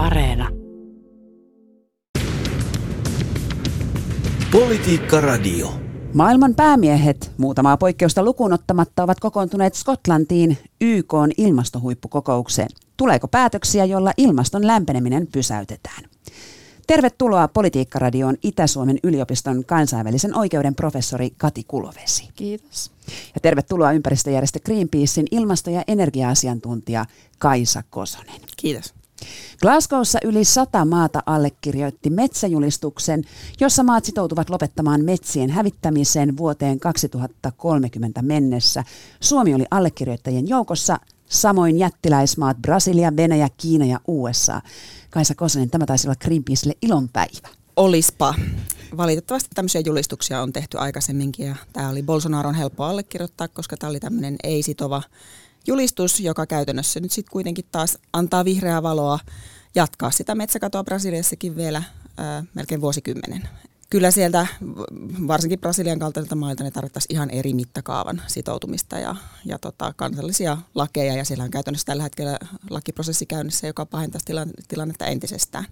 Areena. Politiikka Radio. Maailman päämiehet, muutamaa poikkeusta lukuun ottamatta, ovat kokoontuneet Skotlantiin YK ilmastohuippukokoukseen. Tuleeko päätöksiä, jolla ilmaston lämpeneminen pysäytetään? Tervetuloa Politiikkaradioon Itä-Suomen yliopiston kansainvälisen oikeuden professori Kati Kulovesi. Kiitos. Ja tervetuloa ympäristöjärjestö Greenpeacein ilmasto- ja energia-asiantuntija Kaisa Kosonen. Kiitos. Glasgowssa yli sata maata allekirjoitti metsäjulistuksen, jossa maat sitoutuvat lopettamaan metsien hävittämiseen vuoteen 2030 mennessä. Suomi oli allekirjoittajien joukossa, samoin jättiläismaat Brasilia, Venäjä, Kiina ja USA. Kaisa Kosonen, tämä taisi olla Greenpeacelle ilonpäivä. Olispa. Valitettavasti tämmöisiä julistuksia on tehty aikaisemminkin ja tämä oli Bolsonaron helppo allekirjoittaa, koska tämä oli tämmöinen ei-sitova julistus, joka käytännössä nyt sitten kuitenkin taas antaa vihreää valoa jatkaa sitä metsäkatoa Brasiliassakin vielä ää, melkein vuosikymmenen. Kyllä sieltä, varsinkin Brasilian kaltaisilta mailta, ne tarvittaisiin ihan eri mittakaavan sitoutumista ja, ja tota, kansallisia lakeja. Ja siellä on käytännössä tällä hetkellä lakiprosessi käynnissä, joka pahentaisi tilannetta entisestään.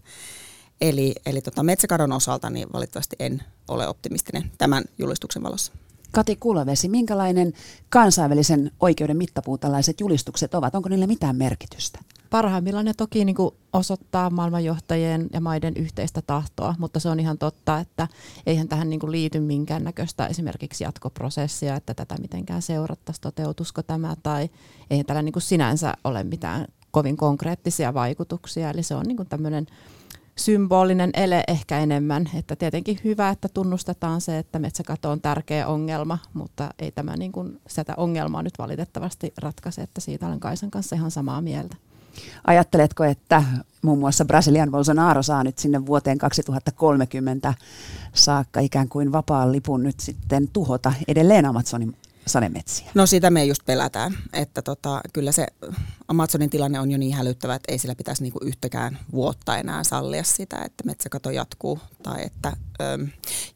Eli, eli tota, metsäkadon osalta niin valitettavasti en ole optimistinen tämän julistuksen valossa. Kati Kulovesi, minkälainen kansainvälisen oikeuden mittapuu tällaiset julistukset ovat? Onko niillä mitään merkitystä? Parhaimmillaan ne toki niin kuin osoittaa maailmanjohtajien ja maiden yhteistä tahtoa, mutta se on ihan totta, että eihän tähän niin kuin liity minkäännäköistä esimerkiksi jatkoprosessia, että tätä mitenkään seurattaisiin, toteutusko tämä, tai eihän tällä niin kuin sinänsä ole mitään kovin konkreettisia vaikutuksia, eli se on niin kuin tämmöinen symbolinen ele ehkä enemmän. Että tietenkin hyvä, että tunnustetaan se, että metsäkato on tärkeä ongelma, mutta ei tämä niin kuin sitä ongelmaa nyt valitettavasti ratkaise, että siitä olen Kaisan kanssa ihan samaa mieltä. Ajatteletko, että muun muassa Brasilian Bolsonaro saa nyt sinne vuoteen 2030 saakka ikään kuin vapaan lipun nyt sitten tuhota edelleen Amazonin sademetsiä? No sitä me just pelätään, että tota, kyllä se Amazonin tilanne on jo niin hälyttävä, että ei sillä pitäisi niinku yhtäkään vuotta enää sallia sitä, että metsäkato jatkuu. Tai että,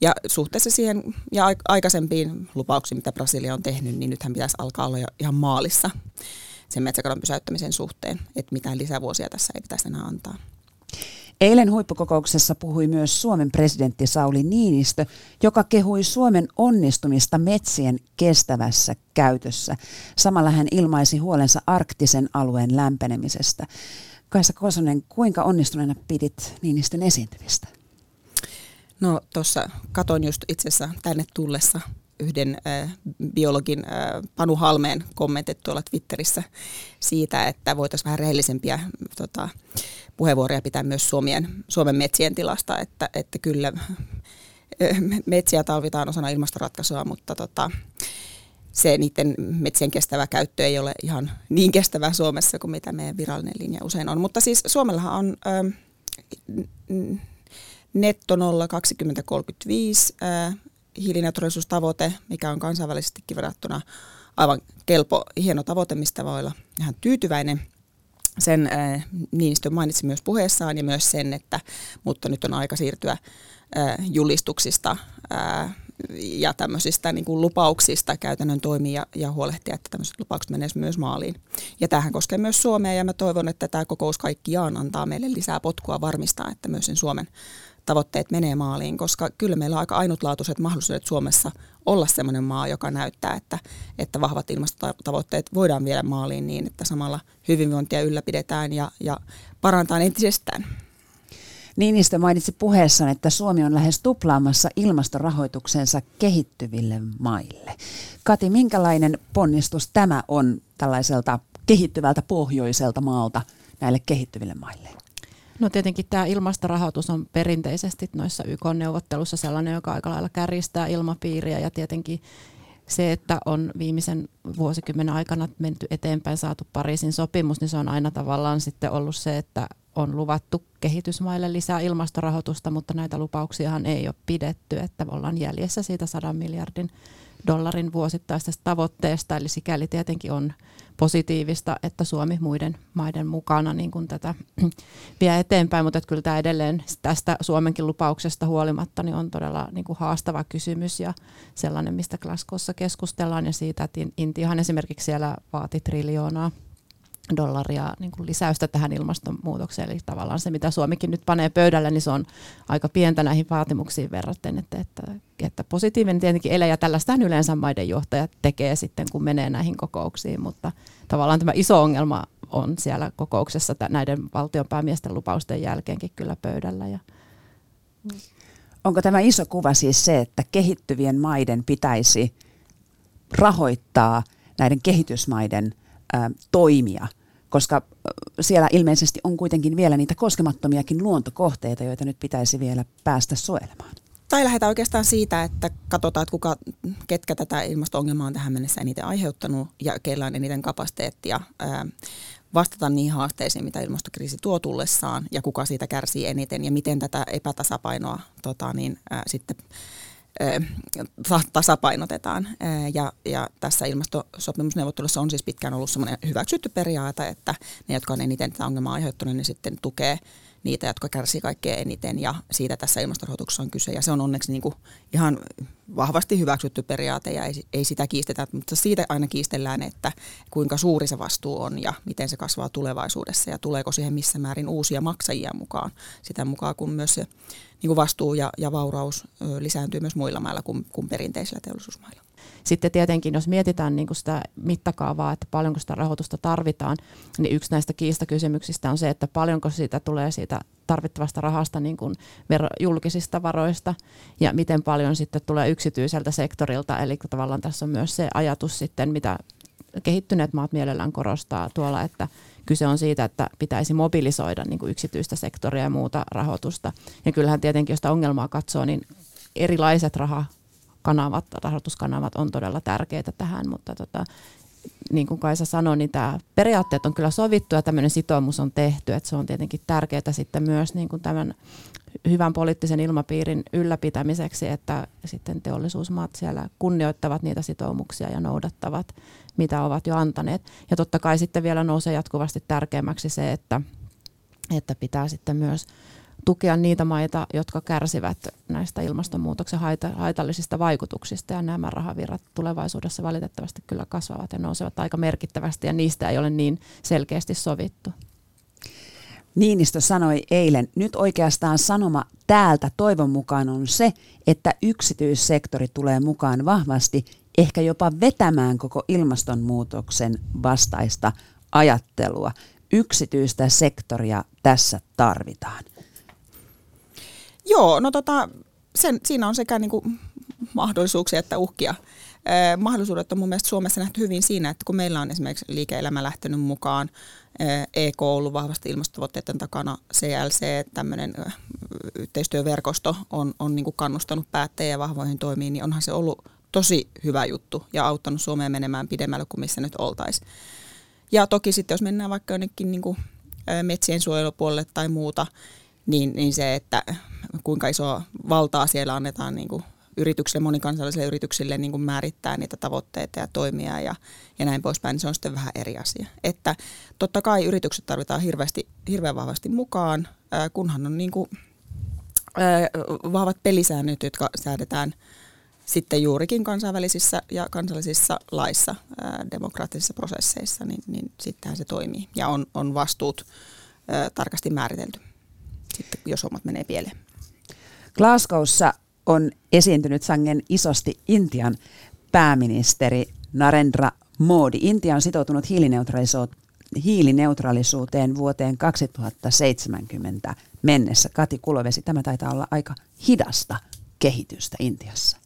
ja suhteessa siihen ja aikaisempiin lupauksiin, mitä Brasilia on tehnyt, niin nythän pitäisi alkaa olla jo ihan maalissa sen metsäkadon pysäyttämisen suhteen, että mitään lisävuosia tässä ei pitäisi enää antaa. Eilen huippukokouksessa puhui myös Suomen presidentti Sauli Niinistö, joka kehui Suomen onnistumista metsien kestävässä käytössä. Samalla hän ilmaisi huolensa arktisen alueen lämpenemisestä. Kaisa Kosonen, kuinka onnistuneena pidit Niinistön esiintymistä? No tuossa katon just itse asiassa tänne tullessa yhden biologin Panu Halmeen kommentit tuolla Twitterissä siitä, että voitaisiin vähän rehellisempiä tota, puheenvuoroja pitää myös Suomien, Suomen metsien tilasta, että, että kyllä metsiä talvitaan osana ilmastoratkaisua, mutta tota, se niiden metsien kestävä käyttö ei ole ihan niin kestävää Suomessa kuin mitä meidän virallinen linja usein on. Mutta siis Suomellahan on äh, netto 0 2035 äh, hiilineutraalisuustavoite, mikä on kansainvälisestikin verrattuna aivan kelpo, hieno tavoite, mistä voi olla ihan tyytyväinen. Sen äh, Niinistö mainitsi myös puheessaan ja myös sen, että mutta nyt on aika siirtyä äh, julistuksista äh, ja tämmöisistä niin kuin lupauksista käytännön toimia ja, ja huolehtia, että tämmöiset lupaukset menisivät myös maaliin. Ja tähän koskee myös Suomea ja mä toivon, että tämä kokous kaikkiaan antaa meille lisää potkua varmistaa, että myös sen Suomen tavoitteet menee maaliin, koska kyllä meillä on aika ainutlaatuiset mahdollisuudet Suomessa olla sellainen maa, joka näyttää, että, että vahvat ilmastotavoitteet voidaan viedä maaliin niin, että samalla hyvinvointia ylläpidetään ja, ja parantaa entisestään. Niinistö mainitsi puheessaan, että Suomi on lähes tuplaamassa ilmastorahoituksensa kehittyville maille. Kati, minkälainen ponnistus tämä on tällaiselta kehittyvältä pohjoiselta maalta näille kehittyville maille? No tietenkin tämä ilmastorahoitus on perinteisesti noissa YK-neuvotteluissa sellainen, joka aika lailla kärjistää ilmapiiriä ja tietenkin se, että on viimeisen vuosikymmenen aikana menty eteenpäin, saatu Pariisin sopimus, niin se on aina tavallaan sitten ollut se, että on luvattu kehitysmaille lisää ilmastorahoitusta, mutta näitä lupauksiahan ei ole pidetty, että ollaan jäljessä siitä 100 miljardin dollarin vuosittaisesta tavoitteesta, eli sikäli tietenkin on positiivista, että Suomi muiden maiden mukana niin kuin tätä vie eteenpäin, mutta että kyllä tämä edelleen tästä Suomenkin lupauksesta huolimatta niin on todella niin kuin haastava kysymys ja sellainen, mistä Glasgowssa keskustellaan ja siitä, että Intiahan esimerkiksi siellä vaati triljoonaa dollaria niin kuin lisäystä tähän ilmastonmuutokseen. Eli tavallaan se, mitä Suomikin nyt panee pöydälle, niin se on aika pientä näihin vaatimuksiin verraten. Että, että, että positiivinen tietenkin ele, ja tällaista yleensä maiden johtajat tekee sitten, kun menee näihin kokouksiin, mutta tavallaan tämä iso ongelma on siellä kokouksessa näiden valtionpäämiesten lupausten jälkeenkin kyllä pöydällä. Ja, Onko tämä iso kuva siis se, että kehittyvien maiden pitäisi rahoittaa näiden kehitysmaiden toimia, koska siellä ilmeisesti on kuitenkin vielä niitä koskemattomiakin luontokohteita, joita nyt pitäisi vielä päästä suojelemaan. Tai lähdetään oikeastaan siitä, että katsotaan, että kuka, ketkä tätä ilmasto-ongelmaa on tähän mennessä eniten aiheuttanut ja keillä on eniten kapasiteettia vastata niihin haasteisiin, mitä ilmastokriisi tuo tullessaan ja kuka siitä kärsii eniten ja miten tätä epätasapainoa tota, niin, ää, sitten tasapainotetaan. Ja, ja tässä ilmastosopimusneuvottelussa on siis pitkään ollut semmoinen hyväksytty periaate, että ne, jotka on eniten tätä ongelmaa aiheuttaneet, niin sitten tukee niitä, jotka kärsii kaikkein eniten ja siitä tässä ilmastorahoituksessa on kyse. Ja se on onneksi niin kuin ihan vahvasti hyväksytty periaate ja ei, ei sitä kiistetä, mutta siitä aina kiistellään, että kuinka suuri se vastuu on ja miten se kasvaa tulevaisuudessa ja tuleeko siihen missä määrin uusia maksajia mukaan. Sitä mukaan kun myös se niin kuin vastuu ja, ja vauraus lisääntyy myös muilla mailla kuin, kuin perinteisillä teollisuusmailla. Sitten tietenkin, jos mietitään niin kuin sitä mittakaavaa, että paljonko sitä rahoitusta tarvitaan, niin yksi näistä kiistakysymyksistä on se, että paljonko siitä tulee siitä tarvittavasta rahasta niin kuin julkisista varoista ja miten paljon sitten tulee yksityiseltä sektorilta. Eli tavallaan tässä on myös se ajatus sitten, mitä kehittyneet maat mielellään korostaa tuolla, että kyse on siitä, että pitäisi mobilisoida niin kuin yksityistä sektoria ja muuta rahoitusta. Ja kyllähän tietenkin, jos sitä ongelmaa katsoo, niin erilaiset rahakanavat, rahoituskanavat on todella tärkeitä tähän, mutta tota, niin kuin Kaisa sanoi, niin tämä periaatteet on kyllä sovittu ja tämmöinen sitoumus on tehty, että se on tietenkin tärkeää sitten myös niin kuin tämän hyvän poliittisen ilmapiirin ylläpitämiseksi, että sitten teollisuusmaat siellä kunnioittavat niitä sitoumuksia ja noudattavat, mitä ovat jo antaneet. Ja totta kai sitten vielä nousee jatkuvasti tärkeämmäksi se, että, että pitää sitten myös tukea niitä maita, jotka kärsivät näistä ilmastonmuutoksen haitallisista vaikutuksista. Ja nämä rahavirrat tulevaisuudessa valitettavasti kyllä kasvavat ja nousevat aika merkittävästi ja niistä ei ole niin selkeästi sovittu. Niinistö sanoi eilen, nyt oikeastaan sanoma täältä toivon mukaan on se, että yksityissektori tulee mukaan vahvasti, ehkä jopa vetämään koko ilmastonmuutoksen vastaista ajattelua. Yksityistä sektoria tässä tarvitaan. Joo, no tota, sen, siinä on sekä niinku mahdollisuuksia että uhkia. Eh, mahdollisuudet on mun mielestä Suomessa nähty hyvin siinä, että kun meillä on esimerkiksi liike-elämä lähtenyt mukaan, EK on ollut vahvasti ilmastotavoitteiden takana, CLC, tämmöinen yhteistyöverkosto on, on niin kuin kannustanut päättäjiä vahvoihin toimiin, niin onhan se ollut tosi hyvä juttu ja auttanut Suomea menemään pidemmälle kuin missä nyt oltaisiin. Ja toki sitten jos mennään vaikka jonnekin niin kuin metsien suojelupuolelle tai muuta, niin, niin se, että kuinka iso valtaa siellä annetaan niin kuin yrityksille, monikansallisille yrityksille niin kuin määrittää niitä tavoitteita ja toimia ja, ja näin poispäin, niin se on sitten vähän eri asia. Että totta kai yritykset tarvitaan hirveästi, hirveän vahvasti mukaan, kunhan on niin kuin, vahvat pelisäännöt, jotka säädetään sitten juurikin kansainvälisissä ja kansallisissa laissa, demokraattisissa prosesseissa, niin, niin sittenhän se toimii ja on, on vastuut tarkasti määritelty, sitten jos hommat menee pieleen. Glasgowssa on esiintynyt sangen isosti Intian pääministeri Narendra Modi. Intia on sitoutunut hiilineutraalisuuteen vuoteen 2070 mennessä. Kati Kulovesi, tämä taitaa olla aika hidasta kehitystä Intiassa.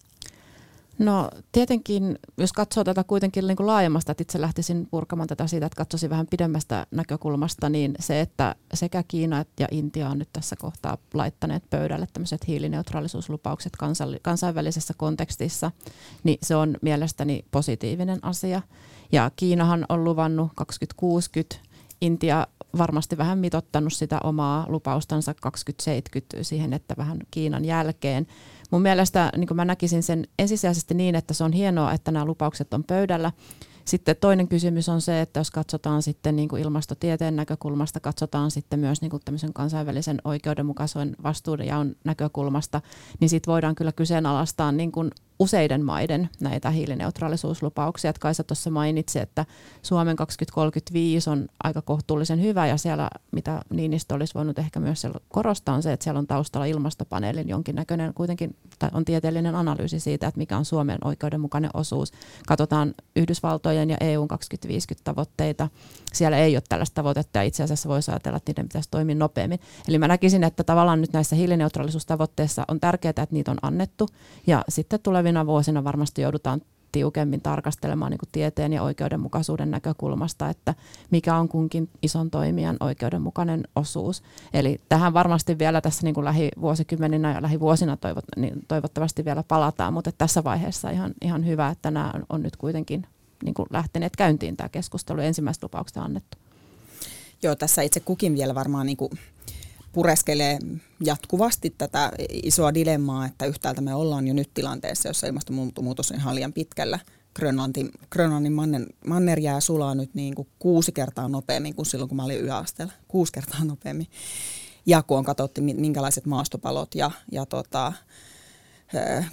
No tietenkin, jos katsoo tätä kuitenkin niin kuin laajemmasta, että itse lähtisin purkamaan tätä siitä, että katsoisin vähän pidemmästä näkökulmasta, niin se, että sekä Kiina ja Intia on nyt tässä kohtaa laittaneet pöydälle tämmöiset hiilineutraalisuuslupaukset kansainvälisessä kontekstissa, niin se on mielestäni positiivinen asia. Ja Kiinahan on luvannut 2060, Intia varmasti vähän mitottanut sitä omaa lupaustansa 2070 siihen, että vähän Kiinan jälkeen. Mun mielestä niin mä näkisin sen ensisijaisesti niin, että se on hienoa, että nämä lupaukset on pöydällä. Sitten toinen kysymys on se, että jos katsotaan sitten niin kuin ilmastotieteen näkökulmasta, katsotaan sitten myös niin kuin tämmöisen kansainvälisen oikeudenmukaisen vastuuden ja näkökulmasta, niin sitten voidaan kyllä kyseenalaistaa niin kuin useiden maiden näitä hiilineutraalisuuslupauksia. Että Kaisa tuossa mainitsi, että Suomen 2035 on aika kohtuullisen hyvä ja siellä, mitä Niinistö olisi voinut ehkä myös korostaa, on se, että siellä on taustalla ilmastopaneelin jonkinnäköinen kuitenkin, tai on tieteellinen analyysi siitä, että mikä on Suomen oikeudenmukainen osuus. Katsotaan Yhdysvaltojen ja EUn 2050 tavoitteita. Siellä ei ole tällaista tavoitetta ja itse asiassa voisi ajatella, että niiden pitäisi toimia nopeammin. Eli mä näkisin, että tavallaan nyt näissä hiilineutraalisuustavoitteissa on tärkeää, että niitä on annettu ja sitten tulevina vuosina varmasti joudutaan tiukemmin tarkastelemaan niin kuin tieteen ja oikeudenmukaisuuden näkökulmasta, että mikä on kunkin ison toimijan oikeudenmukainen osuus. Eli tähän varmasti vielä tässä niin kuin lähivuosikymmeninä ja lähivuosina toivot, niin toivottavasti vielä palataan, mutta tässä vaiheessa ihan, ihan hyvä, että nämä on nyt kuitenkin niin kuin lähteneet käyntiin tämä keskustelu. Ensimmäiset lupaukset on annettu. Joo, tässä itse kukin vielä varmaan niin kuin pureskelee jatkuvasti tätä isoa dilemmaa, että yhtäältä me ollaan jo nyt tilanteessa, jossa ilmastonmuutos on ihan liian pitkällä. Grönlantin, Grönlannin manner, manner jää sulaa nyt niin kuin kuusi kertaa nopeammin kuin silloin, kun mä olin yläasteella. Kuusi kertaa nopeammin. Ja kun on katsottu, minkälaiset maastopalot ja, ja tota,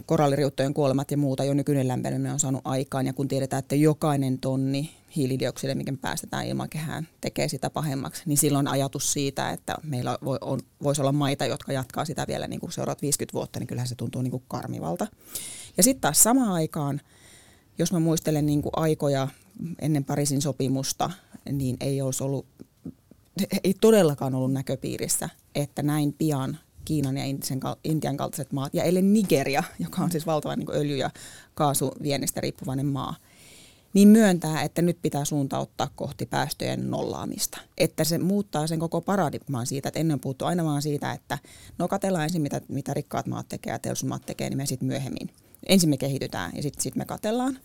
koralliriuttojen kuolemat ja muuta jo nykyinen lämpeneminen on saanut aikaan. Ja kun tiedetään, että jokainen tonni hiilidioksidia, mikä päästetään ilmakehään, tekee sitä pahemmaksi, niin silloin ajatus siitä, että meillä voi, on, voisi olla maita, jotka jatkaa sitä vielä niin kuin seuraavat 50 vuotta, niin kyllähän se tuntuu niin kuin karmivalta. Ja sitten taas samaan aikaan, jos mä muistelen niin kuin aikoja ennen Pariisin sopimusta, niin ei olisi ollut, ei todellakaan ollut näköpiirissä, että näin pian Kiinan ja Intian kaltaiset maat, ja ellei Nigeria, joka on siis valtava niin öljy- ja kaasuviennistä riippuvainen maa, niin myöntää, että nyt pitää suuntauttaa kohti päästöjen nollaamista. Että se muuttaa sen koko paradigmaan siitä, että ennen puhuttu aina vaan siitä, että no katellaan ensin, mitä, mitä rikkaat maat tekee ja teollisuusmaat tekee, niin me sitten myöhemmin. Ensin me kehitytään ja sitten sit me katellaan.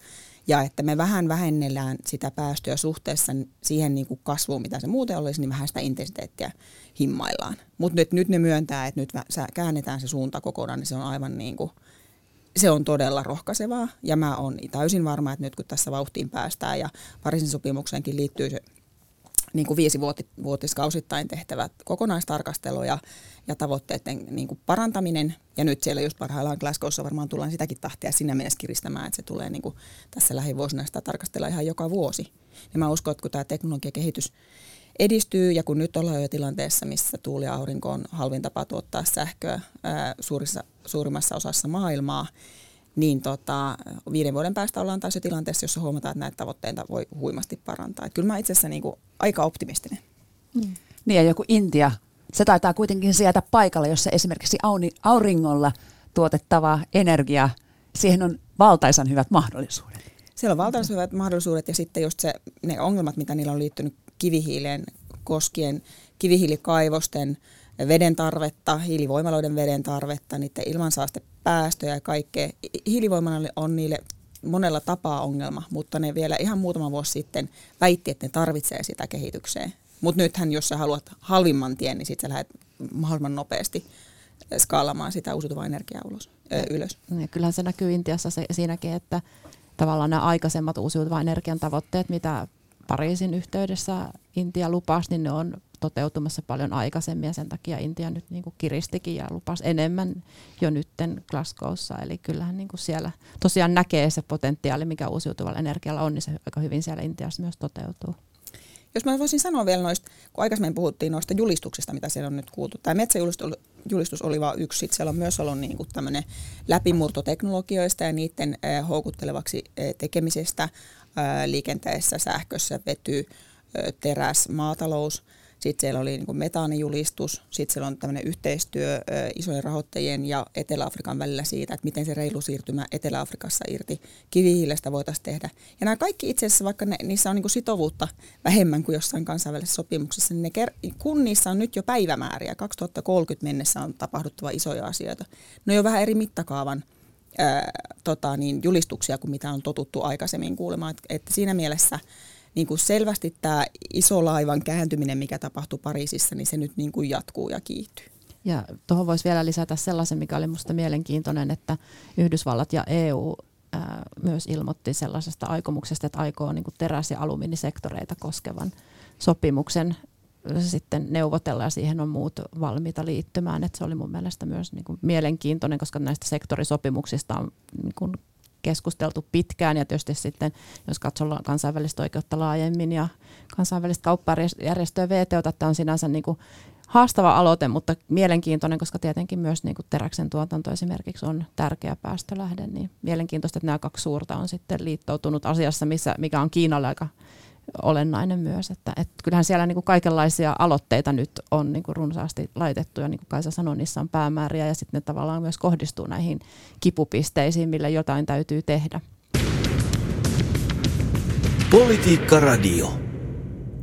Ja että me vähän vähennellään sitä päästöä suhteessa siihen niin kuin kasvuun, mitä se muuten olisi, niin vähän sitä intensiteettiä himmaillaan. Mutta nyt, nyt ne myöntää, että nyt käännetään se suunta kokonaan, niin se on aivan niin kuin – se on todella rohkaisevaa ja mä oon täysin varma, että nyt kun tässä vauhtiin päästään ja Pariisin sopimukseenkin liittyy se niin kuin viisivuotiskausittain tehtävät kokonaistarkastelu ja, ja tavoitteiden niin kuin parantaminen. Ja nyt siellä just parhaillaan Glasgowssa varmaan tullaan sitäkin tahtia sinne mennessä kiristämään, että se tulee niin kuin tässä lähivuosina sitä tarkastella ihan joka vuosi. Ja mä uskon, että kun tämä teknologiakehitys edistyy ja kun nyt ollaan jo tilanteessa, missä tuuli ja aurinko on halvin tapa tuottaa sähköä ää, suurissa, suurimmassa osassa maailmaa, niin tota, viiden vuoden päästä ollaan taas jo tilanteessa, jossa huomataan, että näitä tavoitteita voi huimasti parantaa. Et kyllä mä itse asiassa niin kuin aika optimistinen. Mm. Niin ja joku Intia, se taitaa kuitenkin sieltä paikalla, jossa esimerkiksi auringolla tuotettava energia, siihen on valtaisan hyvät mahdollisuudet. Siellä on valtaisan hyvät mahdollisuudet ja sitten just se, ne ongelmat, mitä niillä on liittynyt kivihiileen koskien kivihiilikaivosten veden tarvetta, hiilivoimaloiden veden tarvetta, niiden ilmansaastepäästöjä ja kaikkea. Hiilivoimaloille on niille monella tapaa ongelma, mutta ne vielä ihan muutama vuosi sitten väitti, että ne tarvitsee sitä kehitykseen. Mutta nythän, jos sä haluat halvimman tien, niin sitten sä lähdet mahdollisimman nopeasti skaalamaan sitä uusiutuvaa energiaa ulos, ö, ylös. Ja kyllähän se näkyy Intiassa se, siinäkin, että tavallaan nämä aikaisemmat uusiutuvan energian tavoitteet, mitä Pariisin yhteydessä Intia lupasi, niin ne on toteutumassa paljon aikaisemmin ja sen takia Intia nyt niin kuin kiristikin ja lupasi enemmän jo nytten Glasgowssa. Eli kyllähän niin kuin siellä tosiaan näkee se potentiaali, mikä uusiutuvalla energialla on, niin se aika hyvin siellä Intiassa myös toteutuu. Jos mä voisin sanoa vielä noista, kun aikaisemmin puhuttiin noista julistuksista, mitä siellä on nyt kuultu. Tämä metsäjulistus oli vain yksi. Sitten siellä on myös ollut niin kuin tämmöinen läpimurto teknologioista ja niiden houkuttelevaksi tekemisestä liikenteessä, sähkössä, vety, teräs, maatalous. Sitten siellä oli niin metaanijulistus, sitten siellä on tämmöinen yhteistyö isojen rahoittajien ja Etelä-Afrikan välillä siitä, että miten se reilu siirtymä Etelä-Afrikassa irti kivihiilestä voitaisiin tehdä. Ja nämä kaikki itse asiassa, vaikka ne, niissä on niin sitovuutta vähemmän kuin jossain kansainvälisessä sopimuksessa, niin ne ker- kun niissä on nyt jo päivämääriä, 2030 mennessä on tapahduttava isoja asioita, ne on jo vähän eri mittakaavan – ää, tota, niin julistuksia kuin mitä on totuttu aikaisemmin kuulemaan. Et, et siinä mielessä niin kuin selvästi tämä iso laivan kääntyminen, mikä tapahtui Pariisissa, niin se nyt niin kuin jatkuu ja kiihtyy. Ja tuohon voisi vielä lisätä sellaisen, mikä oli minusta mielenkiintoinen, että Yhdysvallat ja EU ää, myös ilmoitti sellaisesta aikomuksesta, että aikoo niin kuin teräs- ja alumiinisektoreita koskevan sopimuksen sitten neuvotella ja siihen on muut valmiita liittymään. Et se oli mun mielestä myös niin kuin mielenkiintoinen, koska näistä sektorisopimuksista on niin kuin keskusteltu pitkään. Ja tietysti sitten, jos katsotaan kansainvälistä oikeutta laajemmin ja kansainvälistä kauppajärjestöä VTOta, tämä on sinänsä niin kuin haastava aloite, mutta mielenkiintoinen, koska tietenkin myös niin kuin teräksen tuotanto esimerkiksi on tärkeä päästölähde, niin mielenkiintoista, että nämä kaksi suurta on sitten liittoutunut asiassa, missä, mikä on Kiinalle aika olennainen myös. Että, että kyllähän siellä niin kuin kaikenlaisia aloitteita nyt on niin kuin runsaasti laitettu ja niin kuin Kaisa sanoi, niissä on päämääriä ja sitten ne tavallaan myös kohdistuu näihin kipupisteisiin, millä jotain täytyy tehdä. Politiikka Radio.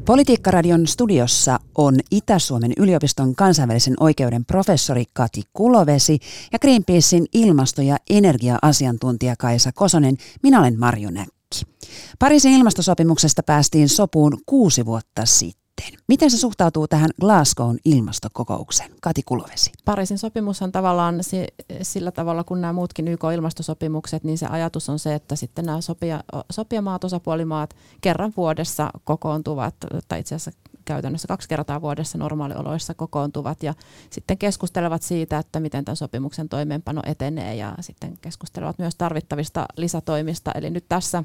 Politiikkaradion studiossa on Itä-Suomen yliopiston kansainvälisen oikeuden professori Kati Kulovesi ja Greenpeacein ilmasto- ja energia-asiantuntija Kaisa Kosonen. Minä olen Marjo Näkki. Pariisin ilmastosopimuksesta päästiin sopuun kuusi vuotta sitten. Miten se suhtautuu tähän Glasgown ilmastokokoukseen? Kati Kulovesi. Pariisin sopimus on tavallaan sillä tavalla kuin nämä muutkin YK-ilmastosopimukset, niin se ajatus on se, että sitten nämä sopia, sopijamaat, osapuolimaat kerran vuodessa kokoontuvat, tai itse asiassa käytännössä kaksi kertaa vuodessa normaalioloissa kokoontuvat ja sitten keskustelevat siitä, että miten tämän sopimuksen toimeenpano etenee ja sitten keskustelevat myös tarvittavista lisätoimista. Eli nyt tässä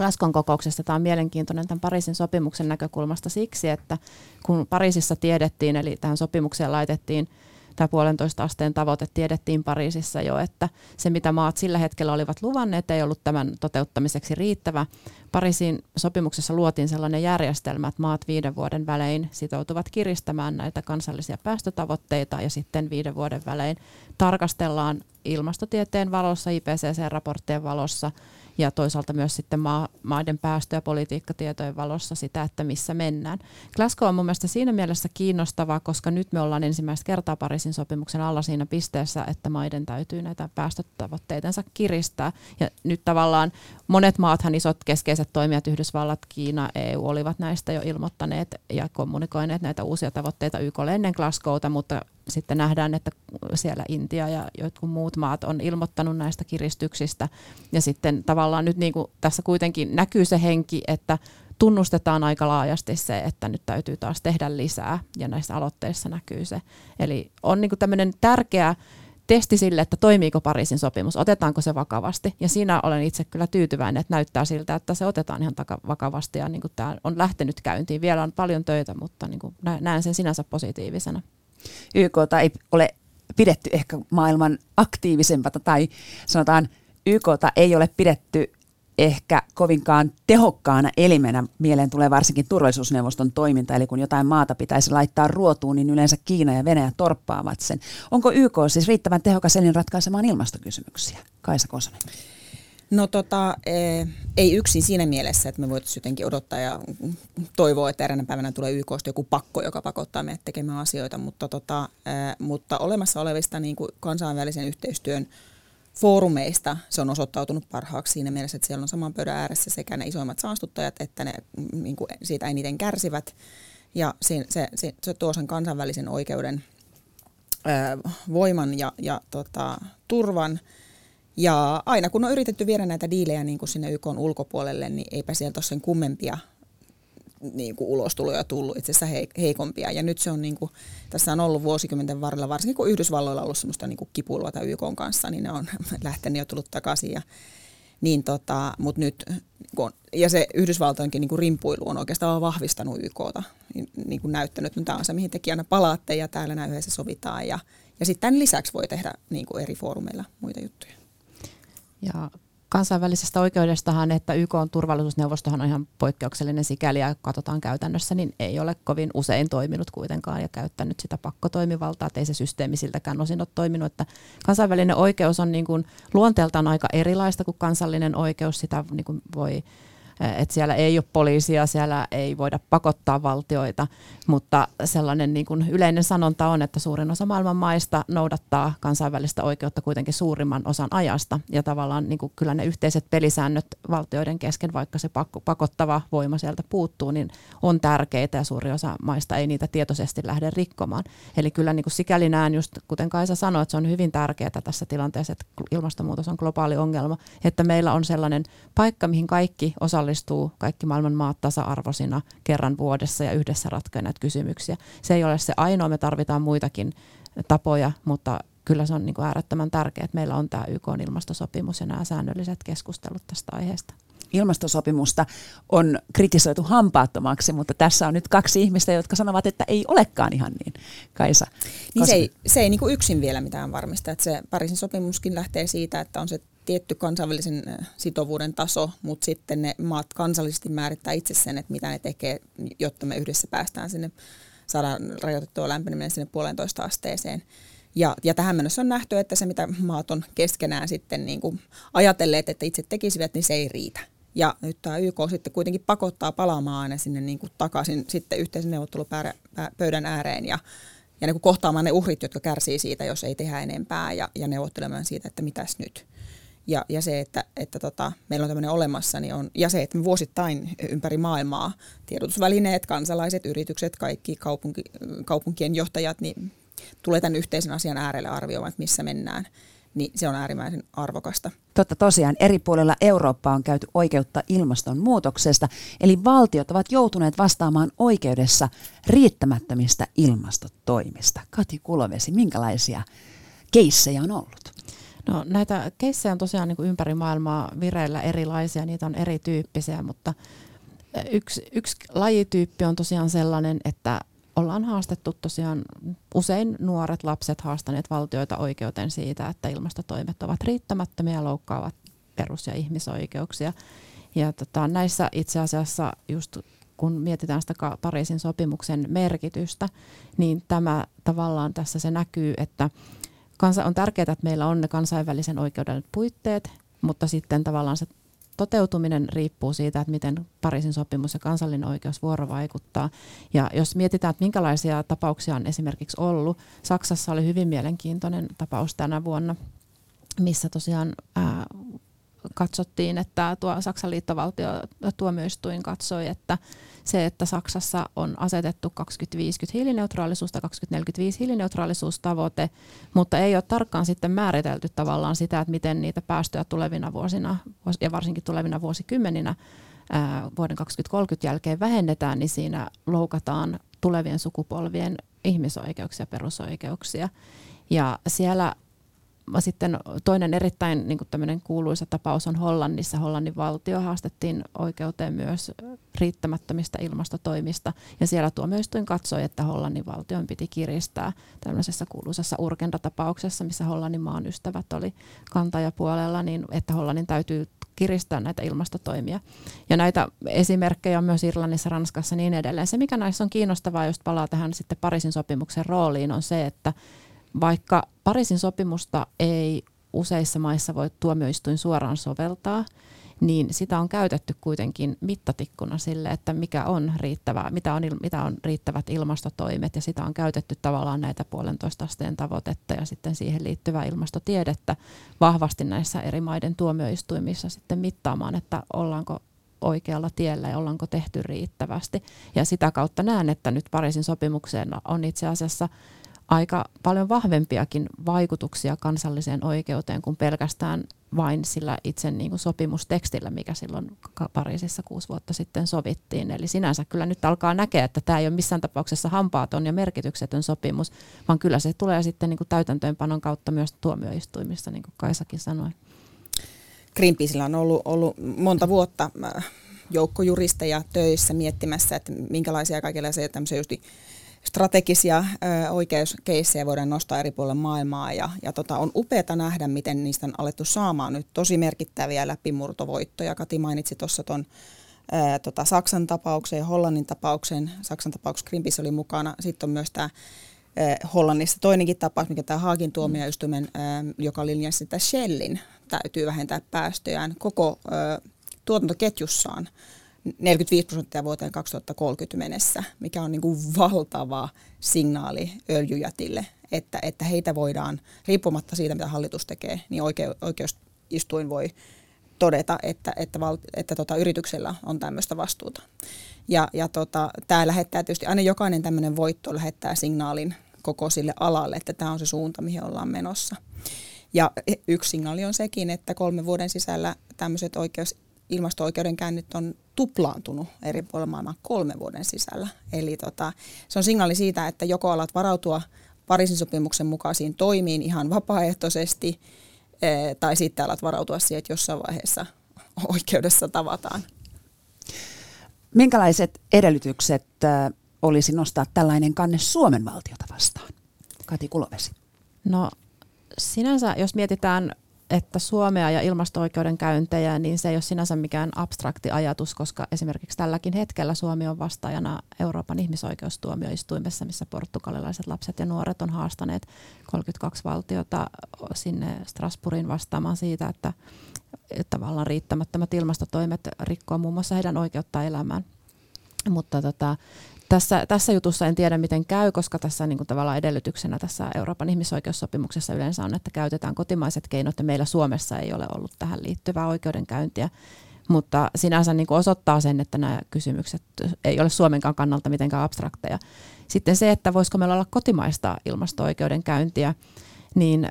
Glasgown kokouksessa tämä on mielenkiintoinen tämän Pariisin sopimuksen näkökulmasta siksi, että kun Pariisissa tiedettiin, eli tähän sopimukseen laitettiin tämä puolentoista asteen tavoite tiedettiin Pariisissa jo, että se mitä maat sillä hetkellä olivat luvanneet ei ollut tämän toteuttamiseksi riittävä. Pariisin sopimuksessa luotiin sellainen järjestelmä, että maat viiden vuoden välein sitoutuvat kiristämään näitä kansallisia päästötavoitteita ja sitten viiden vuoden välein tarkastellaan ilmastotieteen valossa, IPCC-raporttien valossa ja toisaalta myös sitten maa, maiden päästö- ja politiikkatietojen valossa sitä, että missä mennään. Glasgow on mun mielestä siinä mielessä kiinnostavaa, koska nyt me ollaan ensimmäistä kertaa Pariisin sopimuksen alla siinä pisteessä, että maiden täytyy näitä päästötavoitteidensa kiristää. Ja nyt tavallaan monet maathan, isot keskeiset toimijat, Yhdysvallat, Kiina, EU, olivat näistä jo ilmoittaneet ja kommunikoineet näitä uusia tavoitteita YKlle ennen Glasgowta, mutta sitten nähdään, että siellä Intia ja jotkut muut maat on ilmoittanut näistä kiristyksistä. Ja sitten tavallaan nyt niin kuin tässä kuitenkin näkyy se henki, että tunnustetaan aika laajasti se, että nyt täytyy taas tehdä lisää ja näissä aloitteissa näkyy se. Eli on niin kuin tämmöinen tärkeä testi sille, että toimiiko Pariisin sopimus, otetaanko se vakavasti. Ja siinä olen itse kyllä tyytyväinen, että näyttää siltä, että se otetaan ihan vakavasti ja niin kuin tämä on lähtenyt käyntiin. Vielä on paljon töitä, mutta niin kuin näen sen sinänsä positiivisena. YK ei ole pidetty ehkä maailman aktiivisempaa tai sanotaan YK ei ole pidetty ehkä kovinkaan tehokkaana elimenä mieleen tulee varsinkin turvallisuusneuvoston toiminta, eli kun jotain maata pitäisi laittaa ruotuun, niin yleensä Kiina ja Venäjä torppaavat sen. Onko YK siis riittävän tehokas elin ratkaisemaan ilmastokysymyksiä? Kaisa Kosonen. No tota, e, ei yksin siinä mielessä, että me voitaisiin jotenkin odottaa ja toivoa, että eräänä päivänä tulee YKsta joku pakko, joka pakottaa meidät tekemään asioita, mutta, tota, e, mutta olemassa olevista niin kuin kansainvälisen yhteistyön foorumeista se on osoittautunut parhaaksi siinä mielessä, että siellä on saman pöydän ääressä sekä ne isoimmat saastuttajat, että ne niin kuin siitä eniten kärsivät. Ja se, se, se, se tuo sen kansainvälisen oikeuden voiman ja, ja tota, turvan – ja aina kun on yritetty viedä näitä diilejä niin kuin sinne YK ulkopuolelle, niin eipä sieltä ole sen kummempia niin kuin ulostuloja tullut, itse asiassa heikompia. Ja nyt se on, niin kuin, tässä on ollut vuosikymmenten varrella, varsinkin kun Yhdysvalloilla on ollut semmoista niin kipuilua tämän YK kanssa, niin ne on lähtenyt jo tullut takaisin. Ja, niin tota, mut nyt, kun, ja se Yhdysvaltojenkin niin kuin rimpuilu on oikeastaan vahvistanut YKta, niin, niin kuin näyttänyt, että tämä on se, mihin tekin aina palaatte ja täällä näin yhdessä sovitaan. Ja, ja sitten tämän lisäksi voi tehdä niin kuin eri foorumeilla muita juttuja. Ja kansainvälisestä oikeudestahan, että YK on turvallisuusneuvostohan on ihan poikkeuksellinen sikäli ja katsotaan käytännössä, niin ei ole kovin usein toiminut kuitenkaan ja käyttänyt sitä pakkotoimivaltaa, että ei se systeemi siltäkään osin ole toiminut. Että kansainvälinen oikeus on niin kuin luonteeltaan aika erilaista kuin kansallinen oikeus, sitä niin kuin voi että siellä ei ole poliisia, siellä ei voida pakottaa valtioita, mutta sellainen niin kuin yleinen sanonta on, että suurin osa maailman maista noudattaa kansainvälistä oikeutta kuitenkin suurimman osan ajasta, ja tavallaan niin kuin kyllä ne yhteiset pelisäännöt valtioiden kesken, vaikka se pakottava voima sieltä puuttuu, niin on tärkeitä, ja suuri osa maista ei niitä tietoisesti lähde rikkomaan. Eli kyllä niin kuin sikäli näen, just kuten Kaisa sanoi, että se on hyvin tärkeää tässä tilanteessa, että ilmastonmuutos on globaali ongelma, että meillä on sellainen paikka, mihin kaikki osallistuvat osallistuu kaikki maailman maat tasa-arvoisina kerran vuodessa ja yhdessä ratkoa näitä kysymyksiä. Se ei ole se ainoa, me tarvitaan muitakin tapoja, mutta kyllä se on niin kuin äärettömän tärkeää, että meillä on tämä YK ilmastosopimus ja nämä säännölliset keskustelut tästä aiheesta ilmastosopimusta on kritisoitu hampaattomaksi, mutta tässä on nyt kaksi ihmistä, jotka sanovat, että ei olekaan ihan niin. Kaisa. Niin se ei, se ei niin kuin yksin vielä mitään varmista. Että se Pariisin sopimuskin lähtee siitä, että on se tietty kansainvälisen sitovuuden taso, mutta sitten ne maat kansallisesti määrittää itse sen, että mitä ne tekee, jotta me yhdessä päästään sinne, saadaan rajoitettua lämpeneminen sinne puolentoista asteeseen. Ja, ja tähän mennessä on nähty, että se mitä maat on keskenään sitten niin kuin ajatelleet, että itse tekisivät, niin se ei riitä. Ja nyt tämä YK sitten kuitenkin pakottaa palaamaan aina sinne niin kuin takaisin sitten yhteisen neuvottelupöydän ääreen ja, ja niin kuin kohtaamaan ne uhrit, jotka kärsii siitä, jos ei tehdä enempää ja, ja neuvottelemaan siitä, että mitäs nyt. Ja, ja se, että, että tota, meillä on tämmöinen olemassa, niin on, ja se, että me vuosittain ympäri maailmaa tiedotusvälineet, kansalaiset, yritykset, kaikki kaupunki, kaupunkien johtajat, niin tulee tämän yhteisen asian äärelle arvioimaan, että missä mennään niin se on äärimmäisen arvokasta. Totta tosiaan, eri puolilla Eurooppaa on käyty oikeutta ilmastonmuutoksesta, eli valtiot ovat joutuneet vastaamaan oikeudessa riittämättömistä ilmastotoimista. Kati Kulovesi, minkälaisia keissejä on ollut? No, näitä keissejä on tosiaan niin kuin ympäri maailmaa vireillä erilaisia, niitä on erityyppisiä, mutta yksi, yksi lajityyppi on tosiaan sellainen, että ollaan haastettu tosiaan usein nuoret lapset haastaneet valtioita oikeuteen siitä, että ilmastotoimet ovat riittämättömiä ja loukkaavat perus- ja ihmisoikeuksia. Ja tota, näissä itse asiassa just kun mietitään sitä Pariisin sopimuksen merkitystä, niin tämä tavallaan tässä se näkyy, että kansa, on tärkeää, että meillä on ne kansainvälisen oikeuden puitteet, mutta sitten tavallaan se toteutuminen riippuu siitä, että miten Pariisin sopimus ja kansallinen oikeus vuorovaikuttaa. Ja jos mietitään, että minkälaisia tapauksia on esimerkiksi ollut, Saksassa oli hyvin mielenkiintoinen tapaus tänä vuonna, missä tosiaan ää, katsottiin, että tuo Saksan liittovaltio tuomioistuin katsoi, että se, että Saksassa on asetettu 2050 hiilineutraalisuus tai 2045 hiilineutraalisuustavoite, mutta ei ole tarkkaan sitten määritelty tavallaan sitä, että miten niitä päästöjä tulevina vuosina ja varsinkin tulevina vuosikymmeninä vuoden 2030 jälkeen vähennetään, niin siinä loukataan tulevien sukupolvien ihmisoikeuksia, perusoikeuksia. Ja siellä sitten toinen erittäin niin kuin kuuluisa tapaus on Hollannissa. Hollannin valtio haastettiin oikeuteen myös riittämättömistä ilmastotoimista. Ja siellä tuomioistuin katsoi, että Hollannin valtion piti kiristää tämmöisessä kuuluisessa Urgenda-tapauksessa, missä Hollannin maan ystävät oli kantajapuolella, niin että Hollannin täytyy kiristää näitä ilmastotoimia. Ja näitä esimerkkejä on myös Irlannissa, Ranskassa ja niin edelleen. Se, mikä näissä on kiinnostavaa, jos palaa tähän sitten Pariisin sopimuksen rooliin, on se, että vaikka Pariisin sopimusta ei useissa maissa voi tuomioistuin suoraan soveltaa, niin sitä on käytetty kuitenkin mittatikkuna sille, että mikä on riittävää, mitä on, mitä on riittävät ilmastotoimet ja sitä on käytetty tavallaan näitä puolentoista asteen tavoitetta ja sitten siihen liittyvää ilmastotiedettä vahvasti näissä eri maiden tuomioistuimissa sitten mittaamaan, että ollaanko oikealla tiellä ja ollaanko tehty riittävästi. Ja sitä kautta näen, että nyt Pariisin sopimukseen on itse asiassa aika paljon vahvempiakin vaikutuksia kansalliseen oikeuteen kuin pelkästään vain sillä itse niin kuin sopimustekstillä, mikä silloin Pariisissa kuusi vuotta sitten sovittiin. Eli sinänsä kyllä nyt alkaa näkeä, että tämä ei ole missään tapauksessa hampaaton ja merkityksetön sopimus, vaan kyllä se tulee sitten niin kuin täytäntöönpanon kautta myös tuomioistuimissa, niin kuin Kaisakin sanoi. Greenpeaceillä on ollut, ollut monta vuotta äh, joukko juristeja töissä miettimässä, että minkälaisia kaikenlaisia tämmöisiä justi strategisia oikeuskeissejä voidaan nostaa eri puolilla maailmaa ja, ja tota, on upeata nähdä, miten niistä on alettu saamaan nyt tosi merkittäviä läpimurtovoittoja. Kati mainitsi tuossa tuon tota, Saksan tapauksen ja Hollannin tapauksen. Saksan tapauksessa Greenpeace oli mukana. Sitten on myös tämä Hollannissa toinenkin tapaus, mikä tämä Haagin tuomioistuimen, joka linjasi, että Shellin täytyy vähentää päästöjään koko ö, tuotantoketjussaan 45 prosenttia vuoteen 2030 mennessä, mikä on niin kuin valtava signaali öljyjätille, että, että heitä voidaan, riippumatta siitä mitä hallitus tekee, niin oike, oikeusistuin voi todeta, että, että, val, että tota, yrityksellä on tämmöistä vastuuta. Ja, ja tota, tämä lähettää tietysti, aina jokainen tämmöinen voitto lähettää signaalin koko sille alalle, että tämä on se suunta, mihin ollaan menossa. Ja yksi signaali on sekin, että kolmen vuoden sisällä tämmöiset oikeus ilmasto-oikeudenkäynnit on tuplaantunut eri puolilla maailmaa kolmen vuoden sisällä. Eli tota, se on signaali siitä, että joko alat varautua Pariisin sopimuksen mukaisiin toimiin ihan vapaaehtoisesti, tai sitten alat varautua siihen, että jossain vaiheessa oikeudessa tavataan. Minkälaiset edellytykset olisi nostaa tällainen kanne Suomen valtiota vastaan? Kati Kulovesi. No sinänsä, jos mietitään että Suomea ja ilmasto-oikeuden käyntejä, niin se ei ole sinänsä mikään abstrakti ajatus, koska esimerkiksi tälläkin hetkellä Suomi on vastaajana Euroopan ihmisoikeustuomioistuimessa, missä portugalilaiset lapset ja nuoret on haastaneet 32 valtiota sinne Strasbourgin vastaamaan siitä, että tavallaan riittämättömät ilmastotoimet rikkoo muun muassa heidän oikeutta elämään. Mutta tota, tässä, tässä jutussa en tiedä, miten käy, koska tässä niin kuin tavallaan edellytyksenä tässä Euroopan ihmisoikeussopimuksessa yleensä on, että käytetään kotimaiset keinot, ja meillä Suomessa ei ole ollut tähän liittyvää oikeudenkäyntiä. Mutta sinänsä niin kuin osoittaa sen, että nämä kysymykset ei ole Suomenkaan kannalta mitenkään abstrakteja. Sitten se, että voisiko meillä olla kotimaista ilmasto-oikeudenkäyntiä, niin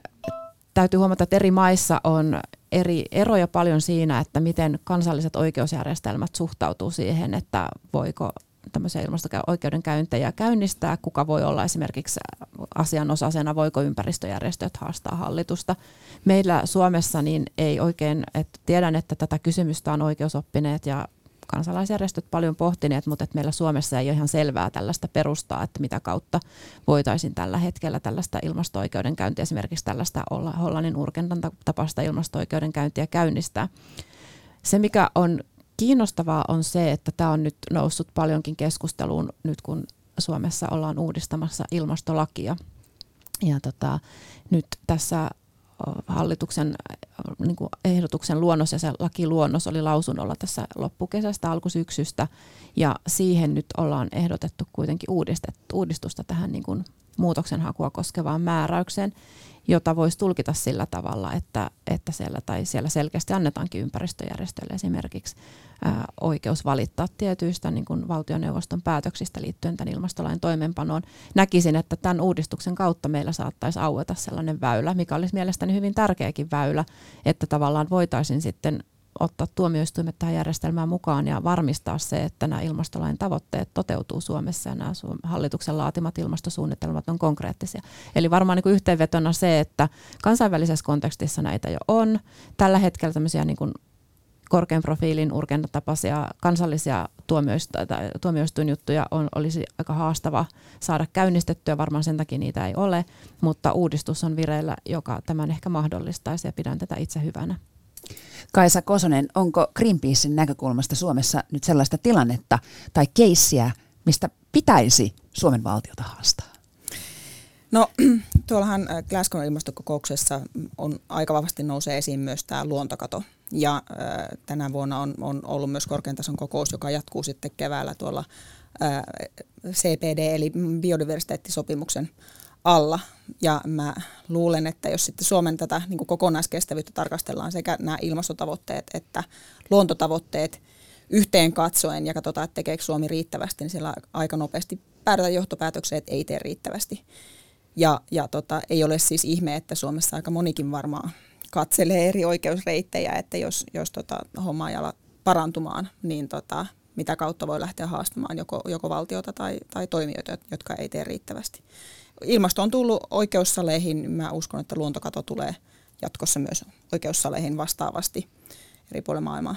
täytyy huomata, että eri maissa on eri eroja paljon siinä, että miten kansalliset oikeusjärjestelmät suhtautuu siihen, että voiko tämmöisiä ilmasto-oikeudenkäyntejä käynnistää, kuka voi olla esimerkiksi asianosaisena, voiko ympäristöjärjestöt haastaa hallitusta. Meillä Suomessa niin ei oikein, että tiedän, että tätä kysymystä on oikeusoppineet ja kansalaisjärjestöt paljon pohtineet, mutta että meillä Suomessa ei ole ihan selvää tällaista perustaa, että mitä kautta voitaisiin tällä hetkellä tällaista ilmasto-oikeudenkäyntiä, esimerkiksi tällaista Hollannin Urkentan tapasta ilmasto-oikeudenkäyntiä käynnistää. Se, mikä on kiinnostavaa on se, että tämä on nyt noussut paljonkin keskusteluun nyt kun Suomessa ollaan uudistamassa ilmastolakia. Ja tota, nyt tässä hallituksen niin kuin ehdotuksen luonnos ja se lakiluonnos oli lausunnolla tässä loppukesästä, alkusyksystä. Ja siihen nyt ollaan ehdotettu kuitenkin uudistusta tähän niin kuin muutoksenhakua koskevaan määräykseen jota voisi tulkita sillä tavalla, että, että siellä, tai siellä selkeästi annetaankin ympäristöjärjestöille esimerkiksi ää, oikeus valittaa tietyistä niin kuin valtioneuvoston päätöksistä liittyen tämän ilmastolain toimeenpanoon. Näkisin, että tämän uudistuksen kautta meillä saattaisi aueta sellainen väylä, mikä olisi mielestäni hyvin tärkeäkin väylä, että tavallaan voitaisiin sitten ottaa tuomioistuimet tähän järjestelmään mukaan ja varmistaa se, että nämä ilmastolain tavoitteet toteutuu Suomessa ja nämä hallituksen laatimat ilmastosuunnitelmat on konkreettisia. Eli varmaan niin kuin yhteenvetona se, että kansainvälisessä kontekstissa näitä jo on. Tällä hetkellä tämmöisiä niin kuin korkean profiilin urkentatapaisia kansallisia tuomioistuinjuttuja on, olisi aika haastava saada käynnistettyä, varmaan sen takia niitä ei ole, mutta uudistus on vireillä, joka tämän ehkä mahdollistaisi ja pidän tätä itse hyvänä. Kaisa Kosonen, onko Greenpeacein näkökulmasta Suomessa nyt sellaista tilannetta tai keissiä, mistä pitäisi Suomen valtiota haastaa? No tuollahan äh, Glasgow ilmastokokouksessa on aika vahvasti nousee esiin myös tämä luontokato. Ja äh, tänä vuonna on, on ollut myös korkean tason kokous, joka jatkuu sitten keväällä tuolla äh, CPD eli biodiversiteettisopimuksen alla. Ja mä luulen, että jos sitten Suomen tätä niin kuin kokonaiskestävyyttä tarkastellaan sekä nämä ilmastotavoitteet että luontotavoitteet yhteen katsoen ja katsotaan, että tekeekö Suomi riittävästi, niin siellä aika nopeasti päädytään johtopäätökseen, että ei tee riittävästi. Ja, ja tota, ei ole siis ihme, että Suomessa aika monikin varmaan katselee eri oikeusreittejä, että jos, jos tota, homma ei ala parantumaan, niin tota, mitä kautta voi lähteä haastamaan joko, joko valtiota tai, tai toimijoita, jotka ei tee riittävästi ilmasto on tullut oikeussaleihin. Mä uskon, että luontokato tulee jatkossa myös oikeussaleihin vastaavasti eri puolilla maailmaa.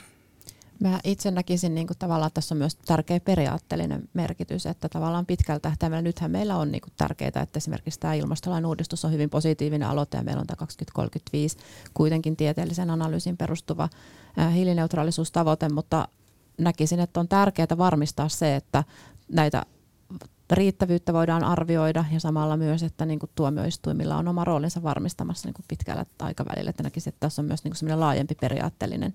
Mä itse näkisin niin kuin tavallaan, että tässä on myös tärkeä periaatteellinen merkitys, että tavallaan pitkällä tähtäimellä nythän meillä on niin tärkeää, että esimerkiksi tämä ilmastolain uudistus on hyvin positiivinen aloite ja meillä on tämä 2035 kuitenkin tieteellisen analyysin perustuva hiilineutraalisuustavoite, mutta näkisin, että on tärkeää varmistaa se, että näitä riittävyyttä voidaan arvioida ja samalla myös, että niin kuin tuomioistuimilla on oma roolinsa varmistamassa niin kuin pitkällä aikavälillä. Että näkisin, että tässä on myös niin kuin laajempi periaatteellinen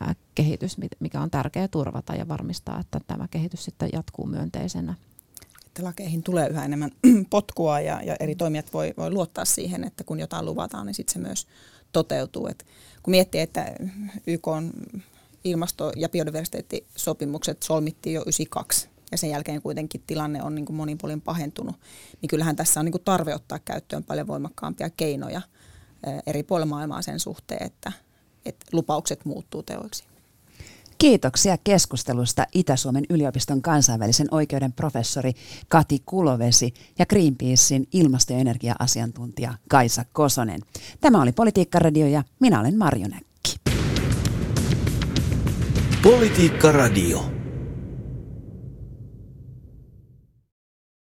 ää, kehitys, mikä on tärkeää turvata ja varmistaa, että tämä kehitys sitten jatkuu myönteisenä. Että lakeihin tulee yhä enemmän potkua ja, ja eri toimijat voi, voi luottaa siihen, että kun jotain luvataan, niin sitten se myös toteutuu. Et kun miettii, että YK on ilmasto- ja biodiversiteettisopimukset solmittiin jo 92, ja sen jälkeen kuitenkin tilanne on niin kuin monin puolin pahentunut, niin kyllähän tässä on niin kuin tarve ottaa käyttöön paljon voimakkaampia keinoja eri puolilla maailmaa sen suhteen, että, että lupaukset muuttuu teoiksi. Kiitoksia keskustelusta Itä-Suomen yliopiston kansainvälisen oikeuden professori Kati Kulovesi ja Greenpeacein ilmasto- ja energia-asiantuntija Kaisa Kosonen. Tämä oli Politiikka Radio ja minä olen Marjo Näkki. Politiikka Radio.